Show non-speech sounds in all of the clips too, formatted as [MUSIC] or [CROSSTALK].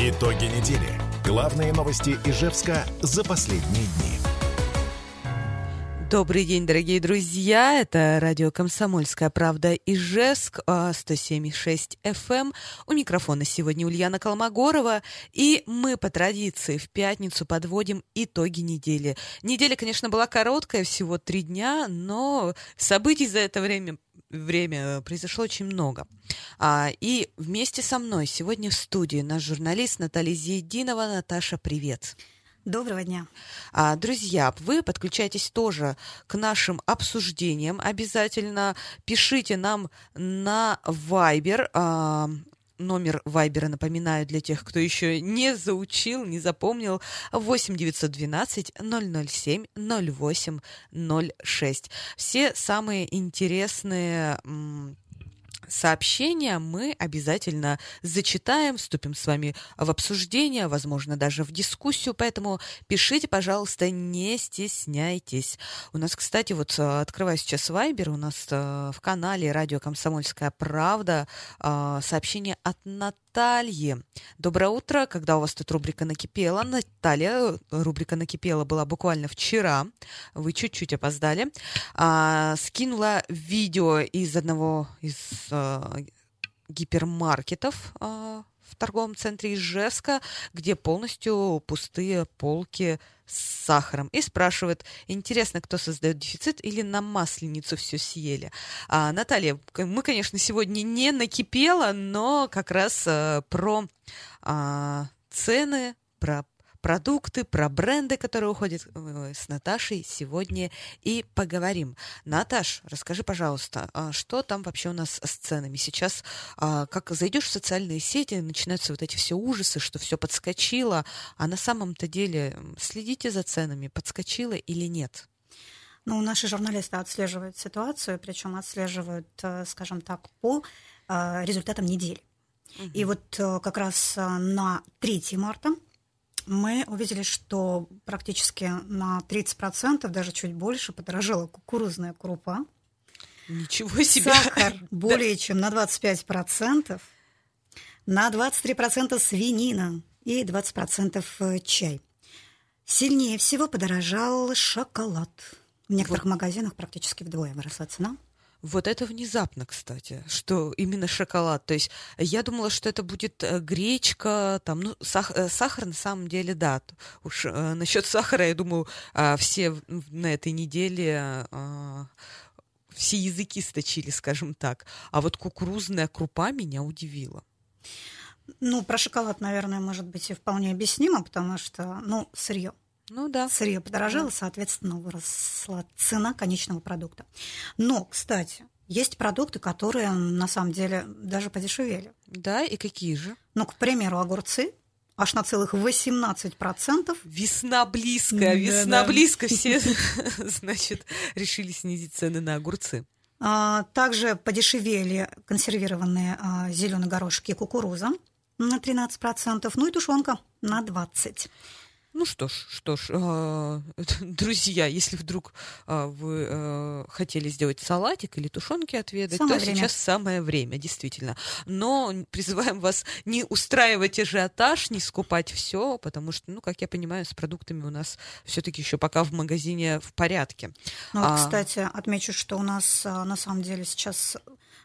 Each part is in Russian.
Итоги недели. Главные новости Ижевска за последние дни. Добрый день, дорогие друзья. Это радио «Комсомольская правда» Ижевск, 107,6 FM. Эм. У микрофона сегодня Ульяна Колмогорова. И мы по традиции в пятницу подводим итоги недели. Неделя, конечно, была короткая, всего три дня, но событий за это время время произошло очень много. А, и вместе со мной сегодня в студии наш журналист Наталья Зиединова. Наташа, привет. Доброго дня. А, друзья, вы подключайтесь тоже к нашим обсуждениям. Обязательно пишите нам на Viber. А, номер Вайбера, напоминаю, для тех, кто еще не заучил, не запомнил, 8 912 007 08 06. Все самые интересные сообщения мы обязательно зачитаем, вступим с вами в обсуждение, возможно, даже в дискуссию, поэтому пишите, пожалуйста, не стесняйтесь. У нас, кстати, вот э, открываю сейчас Вайбер, у нас э, в канале «Радио Комсомольская правда» э, сообщение от Натальи. Доброе утро, когда у вас тут рубрика «Накипела». Наталья, рубрика «Накипела» была буквально вчера, вы чуть-чуть опоздали. А, скинула видео из одного из Э, гипермаркетов э, в торговом центре Ижевска, где полностью пустые полки с сахаром. И спрашивает, интересно, кто создает дефицит или на масленицу все съели. А, Наталья, мы, конечно, сегодня не накипело, но как раз а, про а, цены, про продукты, про бренды, которые уходят э, с Наташей сегодня и поговорим. Наташ, расскажи, пожалуйста, а что там вообще у нас с ценами? Сейчас, а, как зайдешь в социальные сети, начинаются вот эти все ужасы, что все подскочило, а на самом-то деле следите за ценами, подскочило или нет? Ну, наши журналисты отслеживают ситуацию, причем отслеживают, э, скажем так, по э, результатам недели. Угу. И вот как раз на 3 марта мы увидели, что практически на 30%, даже чуть больше, подорожала кукурузная крупа. Ничего себе! Сахар [LAUGHS] более чем на 25%, на 23% свинина и 20% э, чай. Сильнее всего подорожал шоколад. В некоторых вот. магазинах практически вдвое выросла цена. Вот это внезапно, кстати, что именно шоколад. То есть я думала, что это будет э, гречка, там, ну, сах э, сахар на самом деле, да. Уж э, насчет сахара, я думаю, э, все на этой неделе э, все языки сточили, скажем так. А вот кукурузная крупа меня удивила. Ну, про шоколад, наверное, может быть и вполне объяснимо, потому что, ну, сырье. Ну да. Сырье подорожало, да. соответственно, выросла цена конечного продукта. Но, кстати, есть продукты, которые на самом деле даже подешевели. Да, и какие же? Ну, к примеру, огурцы аж на целых 18%. Весна близкая, весна да, близко, все, [LAUGHS] значит, решили снизить цены на огурцы. А, также подешевели консервированные а, зеленые горошки и кукуруза на 13%, ну и тушенка на 20%. Ну что ж, что ж, [LAUGHS] э, друзья, если вдруг э, вы э, хотели сделать салатик или тушенки отведать, самое то время. сейчас самое время, действительно. Но призываем вас не устраивать ажиотаж, не скупать все, потому что, ну, как я понимаю, с продуктами у нас все-таки еще пока в магазине в порядке. Ну, а... кстати, отмечу, что у нас на самом деле сейчас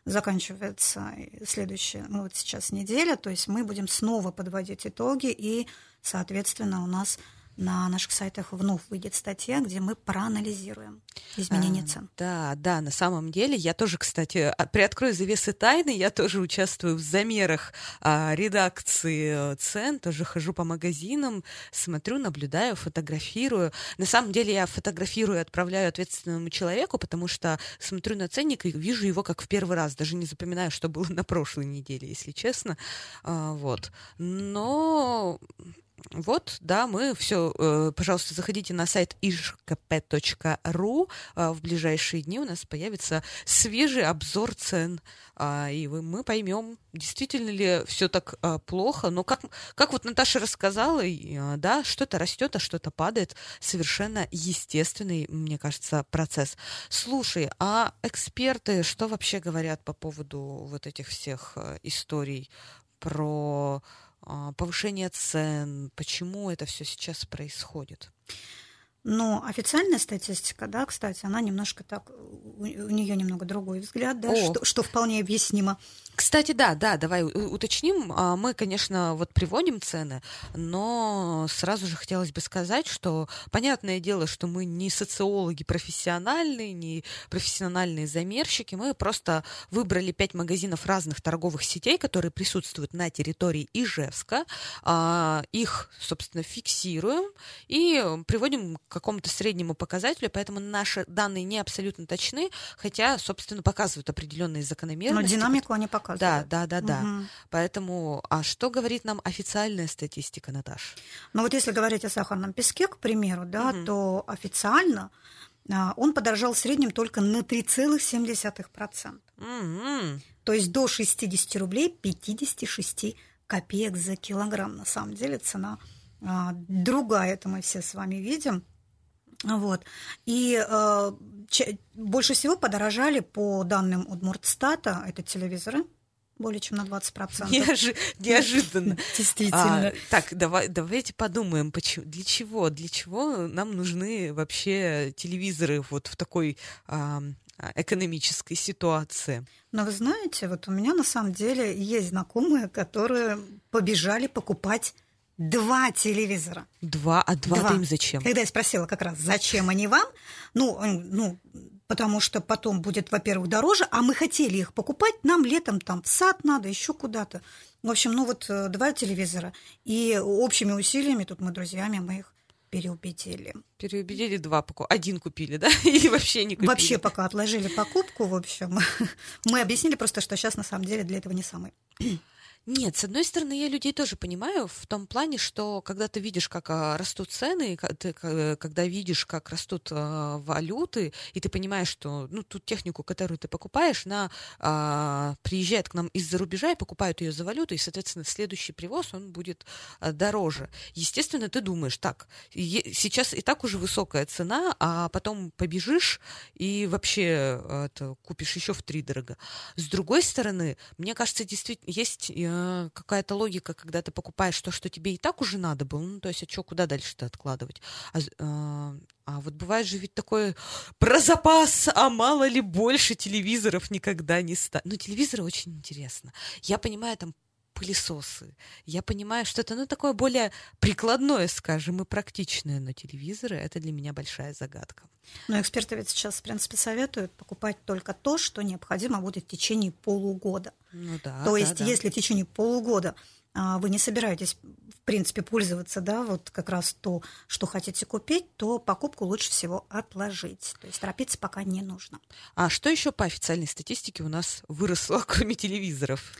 заканчивается следующая, ну вот сейчас неделя, то есть мы будем снова подводить итоги и Соответственно, у нас на наших сайтах вновь выйдет статья, где мы проанализируем изменения а, цен. Да, да, на самом деле я тоже, кстати, а, приоткрою завесы тайны, я тоже участвую в замерах а, редакции цен, тоже хожу по магазинам, смотрю, наблюдаю, фотографирую. На самом деле я фотографирую и отправляю ответственному человеку, потому что смотрю на ценник и вижу его как в первый раз, даже не запоминаю, что было на прошлой неделе, если честно. А, вот. Но вот, да, мы все, э, пожалуйста, заходите на сайт ishkp.ru. Э, в ближайшие дни у нас появится свежий обзор цен, а, и мы поймем, действительно ли все так а, плохо. Но как, как вот Наташа рассказала, а, да, что-то растет, а что-то падает. Совершенно естественный, мне кажется, процесс. Слушай, а эксперты что вообще говорят по поводу вот этих всех историй про а, повышение цен? Почему это все сейчас происходит? Но официальная статистика, да, кстати, она немножко так, у, у нее немного другой взгляд, да, что, что вполне объяснимо. Кстати, да, да, давай уточним. А, мы, конечно, вот приводим цены, но сразу же хотелось бы сказать, что понятное дело, что мы не социологи профессиональные, не профессиональные замерщики, мы просто выбрали пять магазинов разных торговых сетей, которые присутствуют на территории Ижевска, а, их, собственно, фиксируем и приводим к какому-то среднему показателю, поэтому наши данные не абсолютно точны, хотя, собственно, показывают определенные закономерности. Но динамику они показывают показывает. Да, да, да, да. Угу. Поэтому, а что говорит нам официальная статистика, Наташ? Ну вот если говорить о сахарном песке, к примеру, да, угу. то официально а, он подорожал в среднем только на 3,7%. Угу. То есть до 60 рублей 56 копеек за килограмм. На самом деле цена а, другая, это мы все с вами видим. Вот. И э, больше всего подорожали по данным Удмуртстата, это телевизоры, более чем на 20%. Неожи- неожиданно. [LAUGHS] Действительно. А, так, давай, давайте подумаем, почему, для чего, для чего нам нужны вообще телевизоры вот в такой а, экономической ситуации? Но вы знаете, вот у меня на самом деле есть знакомые, которые побежали покупать два телевизора. Два? А два-то им зачем? Когда я спросила как раз, зачем они вам, ну, ну, потому что потом будет, во-первых, дороже, а мы хотели их покупать, нам летом там в сад надо, еще куда-то. В общем, ну вот э, два телевизора. И общими усилиями, тут мы друзьями, мы их переубедили. Переубедили два покупать. Один купили, да? [LAUGHS] Или вообще не купили? Вообще пока отложили покупку, в общем. [LAUGHS] Мы объяснили просто, что сейчас на самом деле для этого не самый нет, с одной стороны, я людей тоже понимаю в том плане, что когда ты видишь, как а, растут цены, ты, когда видишь, как растут а, валюты, и ты понимаешь, что ну, ту технику, которую ты покупаешь, она а, приезжает к нам из-за рубежа и покупают ее за валюту, и, соответственно, следующий привоз, он будет а, дороже. Естественно, ты думаешь, так, сейчас и так уже высокая цена, а потом побежишь и вообще это, купишь еще в три дорого. С другой стороны, мне кажется, действительно, есть Э, какая-то логика, когда ты покупаешь то, что тебе и так уже надо было, ну, то есть, а что, куда дальше-то откладывать? А, а, а вот бывает же ведь такое про запас, а мало ли больше телевизоров никогда не станет. Ну, телевизоры очень интересно. Я понимаю, там пылесосы. Я понимаю, что это ну, такое более прикладное, скажем, и практичное, но телевизоры — это для меня большая загадка. Но эксперты ведь сейчас, в принципе, советуют покупать только то, что необходимо будет в течение полугода. Ну да, то да, есть, да. если в течение полугода а, вы не собираетесь, в принципе, пользоваться, да, вот как раз то, что хотите купить, то покупку лучше всего отложить. То есть торопиться пока не нужно. А что еще по официальной статистике у нас выросло, [LAUGHS] кроме телевизоров?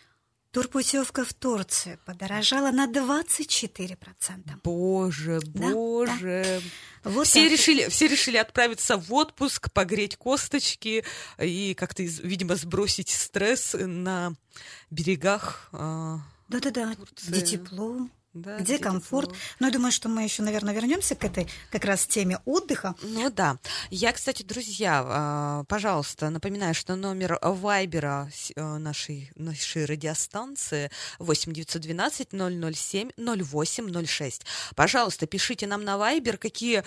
Турпутевка в Турцию подорожала на 24%. Боже, да, боже. Да. Вот все, решили, все решили отправиться в отпуск, погреть косточки и как-то, видимо, сбросить стресс на берегах. А, Да-да-да, где тепло, да, где, где комфорт. Тепло. Но я думаю, что мы еще, наверное, вернемся к этой как раз теме отдыха. Ну да. Я, кстати, друзья, а, пожалуйста, напоминаю, что номер Вайбера э, нашей, нашей радиостанции 8 912 007 08 06. Пожалуйста, пишите нам на Вайбер, какие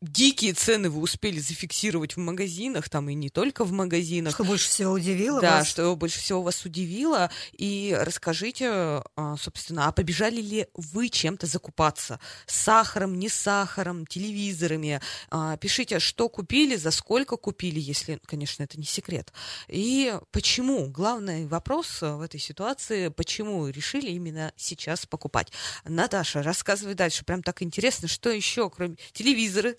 дикие цены вы успели зафиксировать в магазинах, там и не только в магазинах. Что больше всего удивило да, вас? Что больше всего вас удивило. И расскажите, а, собственно, а побежали ли вы чем-то закупаться? Сахаром, не сахаром, телевизорами? А, пишите, что купили, за сколько купили, если, конечно, это не секрет. И почему? Главный вопрос в этой ситуации, почему решили именно сейчас покупать? Наташа, рассказывай дальше. Прям так интересно, что еще, кроме телевизора, Э,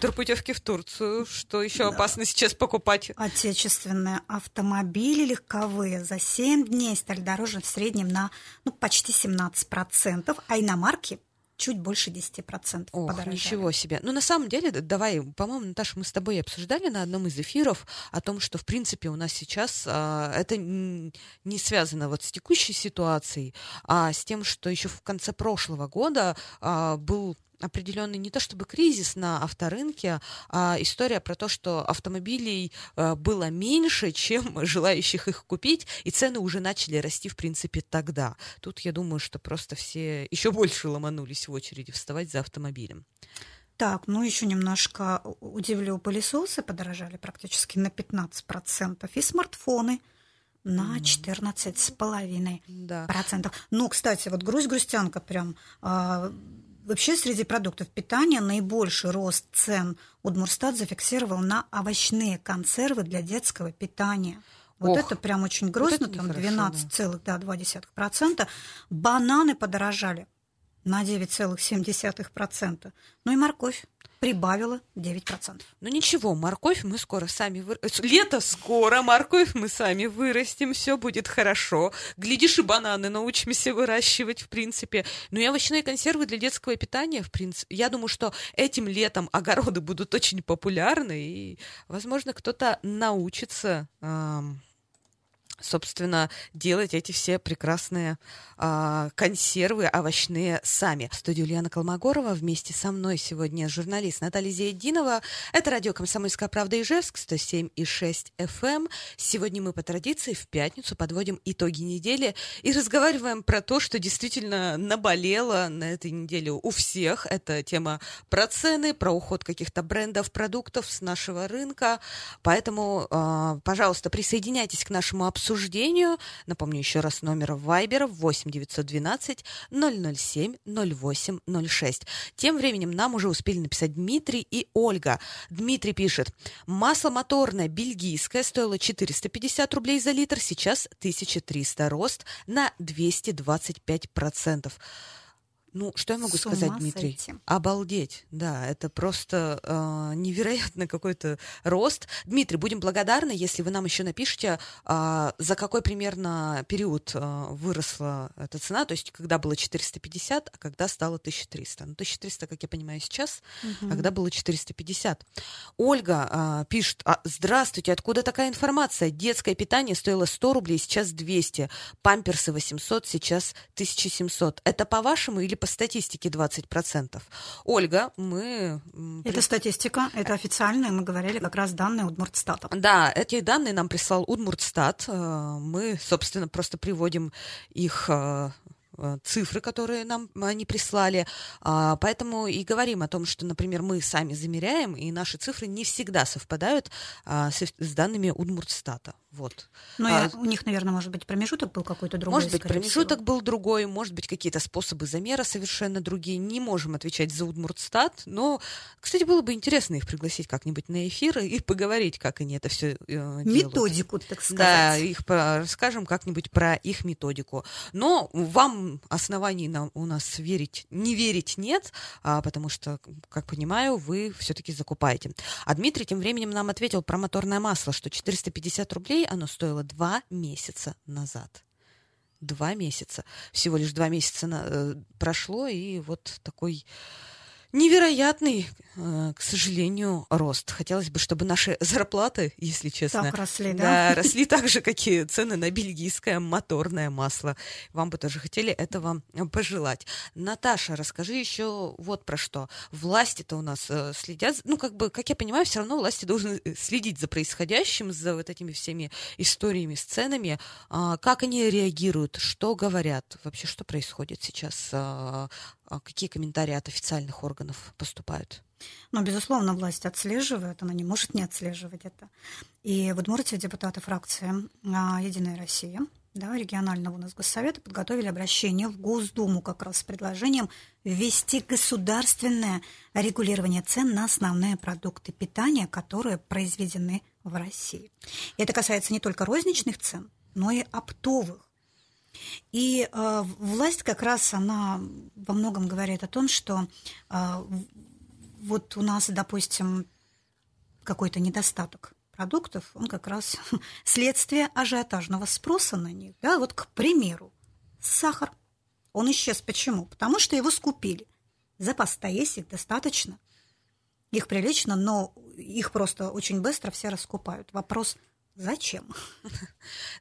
турпутевки в Турцию. Что еще опасно сейчас покупать? Отечественные автомобили легковые за 7 дней стали дороже в среднем на ну, почти 17%, а иномарки чуть больше 10% Ох, подорожали. ничего себе. Ну, на самом деле, давай, по-моему, Наташа, мы с тобой обсуждали на одном из эфиров о том, что, в принципе, у нас сейчас а, это не связано вот с текущей ситуацией, а с тем, что еще в конце прошлого года а, был определенный не то чтобы кризис на авторынке, а история про то, что автомобилей э, было меньше, чем [LAUGHS] желающих их купить, и цены уже начали расти, в принципе, тогда. Тут я думаю, что просто все еще больше ломанулись в очереди вставать за автомобилем. Так, ну еще немножко удивлю, пылесосы подорожали практически на 15%, и смартфоны на 14,5%. Да. Процентов. Ну, кстати, вот грусть-грустянка прям... Вообще среди продуктов питания наибольший рост цен Удмурстат зафиксировал на овощные консервы для детского питания. Вот Ох, это прям очень грустно, вот там 12,2%. Да. Бананы подорожали на 9,7%. Ну и морковь прибавила 9%. Ну ничего, морковь мы скоро сами вырастим. Лето скоро, морковь мы сами вырастим, все будет хорошо. Глядишь, и бананы научимся выращивать, в принципе. Ну и овощные консервы для детского питания, в принципе. Я думаю, что этим летом огороды будут очень популярны, и, возможно, кто-то научится... Эм собственно, делать эти все прекрасные а, консервы овощные сами. В студии Ульяна Колмогорова вместе со мной сегодня журналист Наталья Зиединова. Это радио «Комсомольская правда» Ижевск, 107,6 FM. Эм. Сегодня мы по традиции в пятницу подводим итоги недели и разговариваем про то, что действительно наболело на этой неделе у всех. Это тема про цены, про уход каких-то брендов, продуктов с нашего рынка. Поэтому, а, пожалуйста, присоединяйтесь к нашему обсуждению обсуждению. Напомню еще раз номер Вайбера 8 912 007 08 06. Тем временем нам уже успели написать Дмитрий и Ольга. Дмитрий пишет, масло моторное бельгийское стоило 450 рублей за литр, сейчас 1300, рост на 225 процентов. Ну, что я могу С сказать, Дмитрий? Сойти. Обалдеть, да, это просто э, невероятно какой-то рост. Дмитрий, будем благодарны, если вы нам еще напишите, э, за какой примерно период э, выросла эта цена, то есть когда было 450, а когда стало 1300. Ну, 1300, как я понимаю, сейчас, угу. а когда было 450. Ольга э, пишет, а, здравствуйте, откуда такая информация? Детское питание стоило 100 рублей, сейчас 200, памперсы 800, сейчас 1700. Это по-вашему или по статистике 20%. Ольга, мы... Это статистика, это официальная, мы говорили как раз данные Удмуртстата. Да, эти данные нам прислал Удмуртстат. Э, мы, собственно, просто приводим их э, э, цифры, которые нам они прислали. А, поэтому и говорим о том, что, например, мы сами замеряем, и наши цифры не всегда совпадают а, с данными Удмуртстата. Вот. Но ну, а, у них, наверное, может быть, промежуток был какой-то другой. Может быть, промежуток всего. был другой, может быть, какие-то способы замера совершенно другие. Не можем отвечать за Удмуртстат, но, кстати, было бы интересно их пригласить как-нибудь на эфир и поговорить, как они это все э, делают. Методику, так сказать. Да, их расскажем как-нибудь про их методику. Но вам оснований на, у нас верить, не верить нет, а, потому что, как понимаю, вы все-таки закупаете. А Дмитрий тем временем нам ответил про моторное масло, что 450 рублей рублей оно стоило два месяца назад. Два месяца. Всего лишь два месяца на, э, прошло, и вот такой невероятный, э, к сожалению, рост. Хотелось бы, чтобы наши [LAUGHS] зарплаты, если честно, так росли, да? да [LAUGHS] росли так же, как и цены на бельгийское моторное масло. Вам бы тоже хотели этого пожелать. Наташа, расскажи еще вот про что. Власти-то у нас э, следят, ну, как бы, как я понимаю, все равно власти должны э, следить за происходящим, за вот этими всеми историями, сценами. А, как они реагируют, что говорят, вообще, что происходит сейчас а, какие комментарии от официальных органов поступают? Ну, безусловно, власть отслеживает, она не может не отслеживать это. И в Удмуртии депутаты фракции а, «Единая Россия», да, регионального у нас госсовета, подготовили обращение в Госдуму как раз с предложением ввести государственное регулирование цен на основные продукты питания, которые произведены в России. Это касается не только розничных цен, но и оптовых. И э, власть как раз, она во многом говорит о том, что э, вот у нас, допустим, какой-то недостаток продуктов, он как раз [LAUGHS] следствие ажиотажного спроса на них. Да? Вот, к примеру, сахар. Он исчез. Почему? Потому что его скупили. Запас-то есть, их достаточно. Их прилично, но их просто очень быстро все раскупают. Вопрос Зачем? [LAUGHS]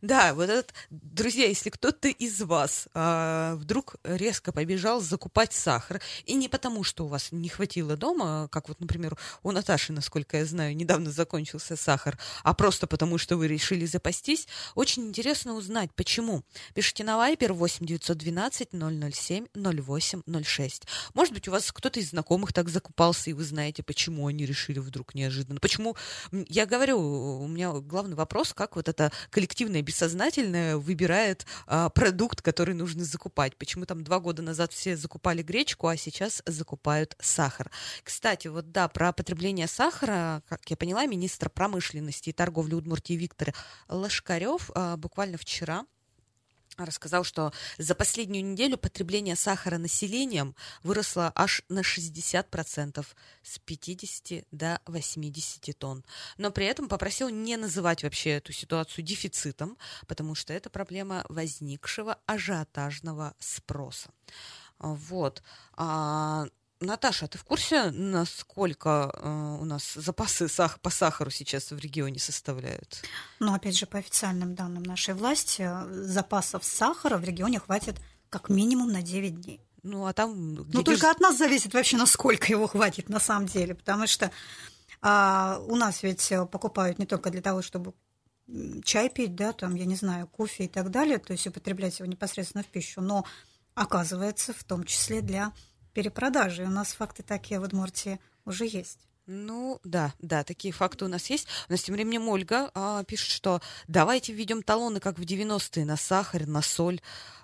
Да, вот этот, друзья, если кто-то из вас а, вдруг резко побежал закупать сахар, и не потому, что у вас не хватило дома, как вот, например, у Наташи, насколько я знаю, недавно закончился сахар, а просто потому, что вы решили запастись, очень интересно узнать, почему. Пишите на Viber 8 912 007 08 06. Может быть, у вас кто-то из знакомых так закупался, и вы знаете, почему они решили вдруг неожиданно. Почему? Я говорю, у меня главный вопрос, как вот это коллективное бессознательное выбирает а, продукт, который нужно закупать. Почему там два года назад все закупали гречку, а сейчас закупают сахар. Кстати, вот да, про потребление сахара, как я поняла, министр промышленности и торговли Удмуртии Виктор Лошкарев а, буквально вчера рассказал, что за последнюю неделю потребление сахара населением выросло аж на 60%, с 50 до 80 тонн. Но при этом попросил не называть вообще эту ситуацию дефицитом, потому что это проблема возникшего ажиотажного спроса. Вот. А, Наташа, ты в курсе, насколько э, у нас запасы сах по сахару сейчас в регионе составляют? Ну, опять же, по официальным данным нашей власти, запасов сахара в регионе хватит как минимум на 9 дней. Ну, а там... Ну, только от нас зависит вообще, насколько его хватит на самом деле, потому что а, у нас ведь покупают не только для того, чтобы чай пить, да, там, я не знаю, кофе и так далее, то есть употреблять его непосредственно в пищу, но оказывается, в том числе для перепродажи. У нас факты такие в Удмуртии уже есть. Ну, да, да, такие факты у нас есть. У нас тем временем Ольга а, пишет, что давайте введем талоны, как в 90-е, на сахар, на соль.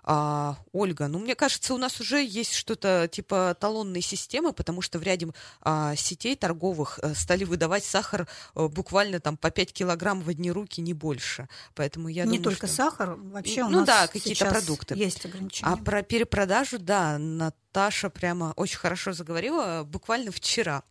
А, Ольга, ну, мне кажется, у нас уже есть что-то типа талонной системы, потому что в ряде а, сетей торговых а, стали выдавать сахар а, буквально там по 5 килограмм в одни руки, не больше. Поэтому я не думаю, только что... сахар, вообще у ну, нас да, какие-то продукты. есть ограничения. А про перепродажу, да, Наташа прямо очень хорошо заговорила буквально вчера.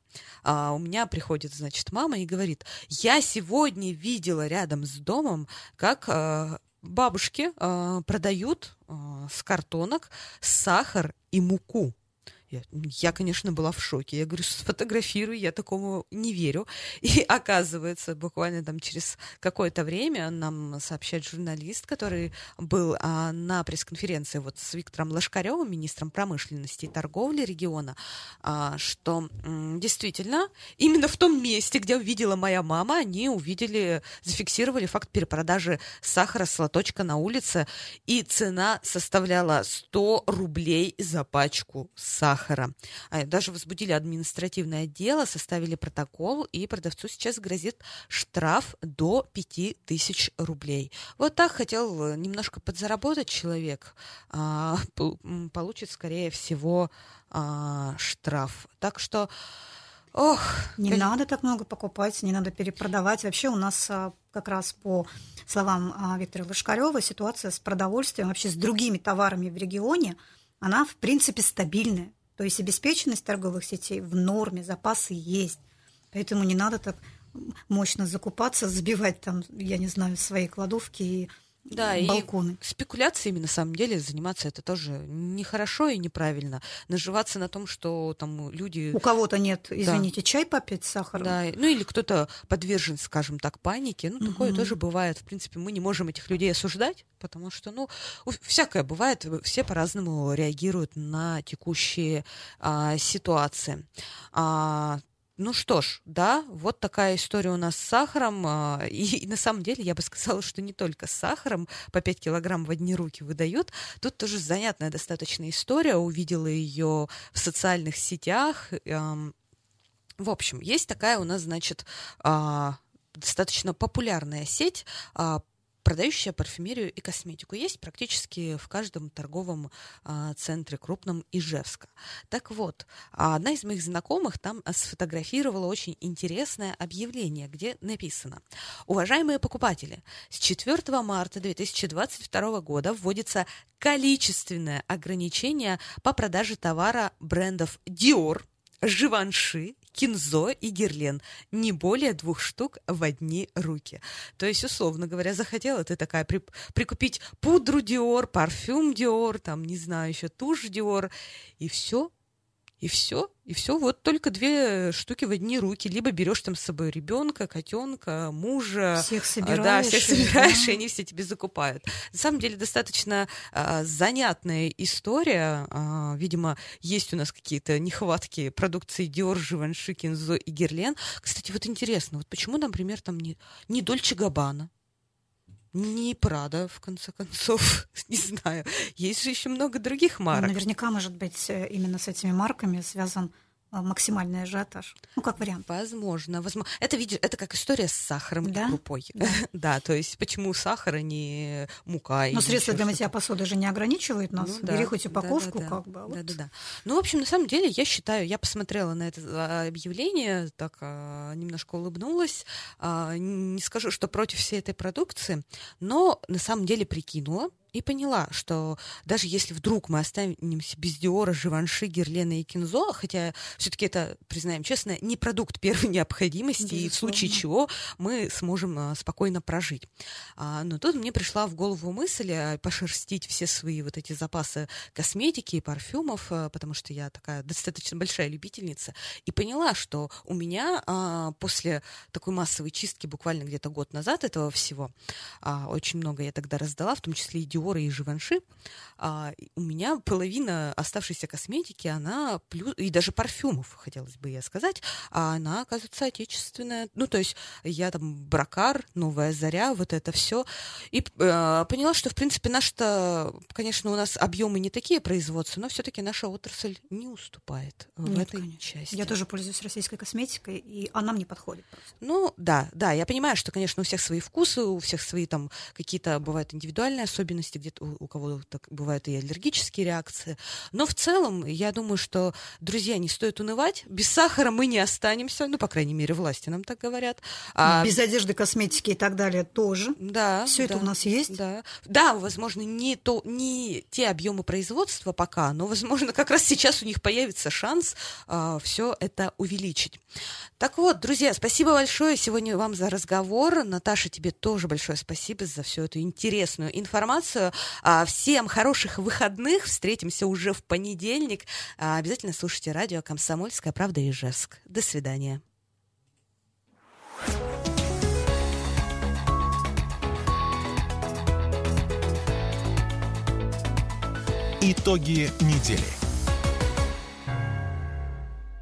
А, у меня приходит, значит, мама и говорит, я сегодня видела рядом с домом, как а, бабушки э, продают э, с картонок сахар и муку. Я, я, конечно, была в шоке. Я говорю, [LAUGHS] сфотографируй, я такому не верю. И оказывается, буквально там через какое-то время нам сообщает журналист, который был а, на пресс-конференции вот с Виктором Лошкаревым, министром промышленности и торговли региона, а, что м, действительно именно в том месте, где увидела моя мама, они увидели, зафиксировали факт перепродажи сахара с лоточка на улице, и цена составляла 100 рублей за пачку сахара сахара. А, даже возбудили административное дело, составили протокол, и продавцу сейчас грозит штраф до 5000 рублей. Вот так хотел немножко подзаработать человек, а, получит, скорее всего, а, штраф. Так что Ох, не как... надо так много покупать, не надо перепродавать. Вообще у нас как раз по словам Виктора Лошкарева ситуация с продовольствием, вообще с другими товарами в регионе, она в принципе стабильная. То есть обеспеченность торговых сетей в норме, запасы есть. Поэтому не надо так мощно закупаться, [LAUGHS] забивать там, я не знаю, свои кладовки и да, балконы. И спекуляциями на самом деле заниматься это тоже нехорошо и неправильно. Наживаться на том, что там люди... У кого-то нет, извините, да. чай попить с сахаром. Да, ну или кто-то подвержен, скажем так, панике. Ну, такое угу. тоже бывает. В принципе, мы не можем этих людей осуждать, потому что, ну, всякое бывает, все по-разному реагируют на текущие а, ситуации. А, ну что ж, да, вот такая история у нас с сахаром. А, [LAUGHS] и, на самом деле я бы сказала, что не только с сахаром по 5 килограмм в одни руки выдают. Тут тоже занятная достаточно история. Увидела ее в социальных сетях. В общем, есть такая у нас, значит, а, достаточно популярная сеть а, продающая парфюмерию и косметику. Есть практически в каждом торговом а, центре крупном Ижевска. Так вот, одна из моих знакомых там сфотографировала очень интересное объявление, где написано «Уважаемые покупатели, с 4 марта 2022 года вводится количественное ограничение по продаже товара брендов Dior, Живанши, кинзо и герлен. Не более двух штук в одни руки. То есть, условно говоря, захотела ты такая при, прикупить пудру Диор, парфюм Диор, там, не знаю, еще тушь Диор, и все И все, и все. Вот только две штуки в одни руки. Либо берешь там с собой ребенка, котенка, мужа. Всех собираешь. Да, всех собираешь, да. и они все тебе закупают. На самом деле достаточно а, занятная история. А, видимо, есть у нас какие-то нехватки продукции Dior, Givenchy, Кинзо и Герлен. Кстати, вот интересно, вот почему, например, там не, не Дольче Габбана? Не Прада, в конце концов, [LAUGHS] не знаю. Есть же еще много других марок. Ну, наверняка, может быть, э, именно с этими марками связан максимальный ажиотаж. Ну, как вариант. Возможно, возможно. Это, видишь, это как история с сахаром да? и крупой. Да. [LAUGHS] да, то есть почему сахар, а не мука? Но средства для мытья посуды же не ограничивают нас. Ну, Бери да, хоть упаковку, да, да, как бы. А вот. Да, да, да. Ну, в общем, на самом деле, я считаю, я посмотрела на это а, объявление, так немножко улыбнулась. Не скажу, что против всей этой продукции, но на самом деле прикинула, и поняла, что даже если вдруг мы останемся без Диора, Живанши, Герлена и Кинзо, хотя все-таки это, признаем честно, не продукт [LAUGHS] первой необходимости, Безусловно. и в случае чего мы сможем а, спокойно прожить. А, но тут мне пришла в голову мысль а, пошерстить все свои вот эти запасы косметики и парфюмов, потому что я такая достаточно большая любительница, и поняла, что у меня после такой массовой чистки буквально где-то год назад этого всего, очень много я тогда раздала, в том числе и Диора и Живанши, а, у меня половина оставшейся косметики, она плюс, и даже парфюмов, хотелось бы я сказать, а она, оказывается, отечественная. Ну, то есть я там Бракар, Новая Заря, вот это все. И э, поняла, что, в принципе, наш-то, конечно, у нас объемы не такие производства, но все-таки наша отрасль не уступает в Нет, этой конечно. части. Я тоже пользуюсь российской косметикой, и она мне подходит просто. Ну, да, да, я понимаю, что, конечно, у всех свои вкусы, у всех свои там какие-то бывают индивидуальные особенности, где-то у, у кого-то бывают и аллергические реакции. Но в целом, я думаю, что, друзья, не стоит унывать. Без сахара мы не останемся. Ну, по крайней мере, власти нам так говорят. А... Без одежды, косметики и так далее тоже. Да. Все да, это у нас есть. Да. да, возможно, не, то, не те объемы производства пока, но, возможно, как раз сейчас у них появится шанс а, все это увеличить. Так вот, друзья, спасибо большое сегодня вам за разговор. Наташа, тебе тоже большое спасибо за всю эту интересную информацию. А, всем хороших выходных. Встретимся уже в понедельник. А, обязательно слушайте радио «Комсомольская правда» Ижевск. До свидания. Итоги недели.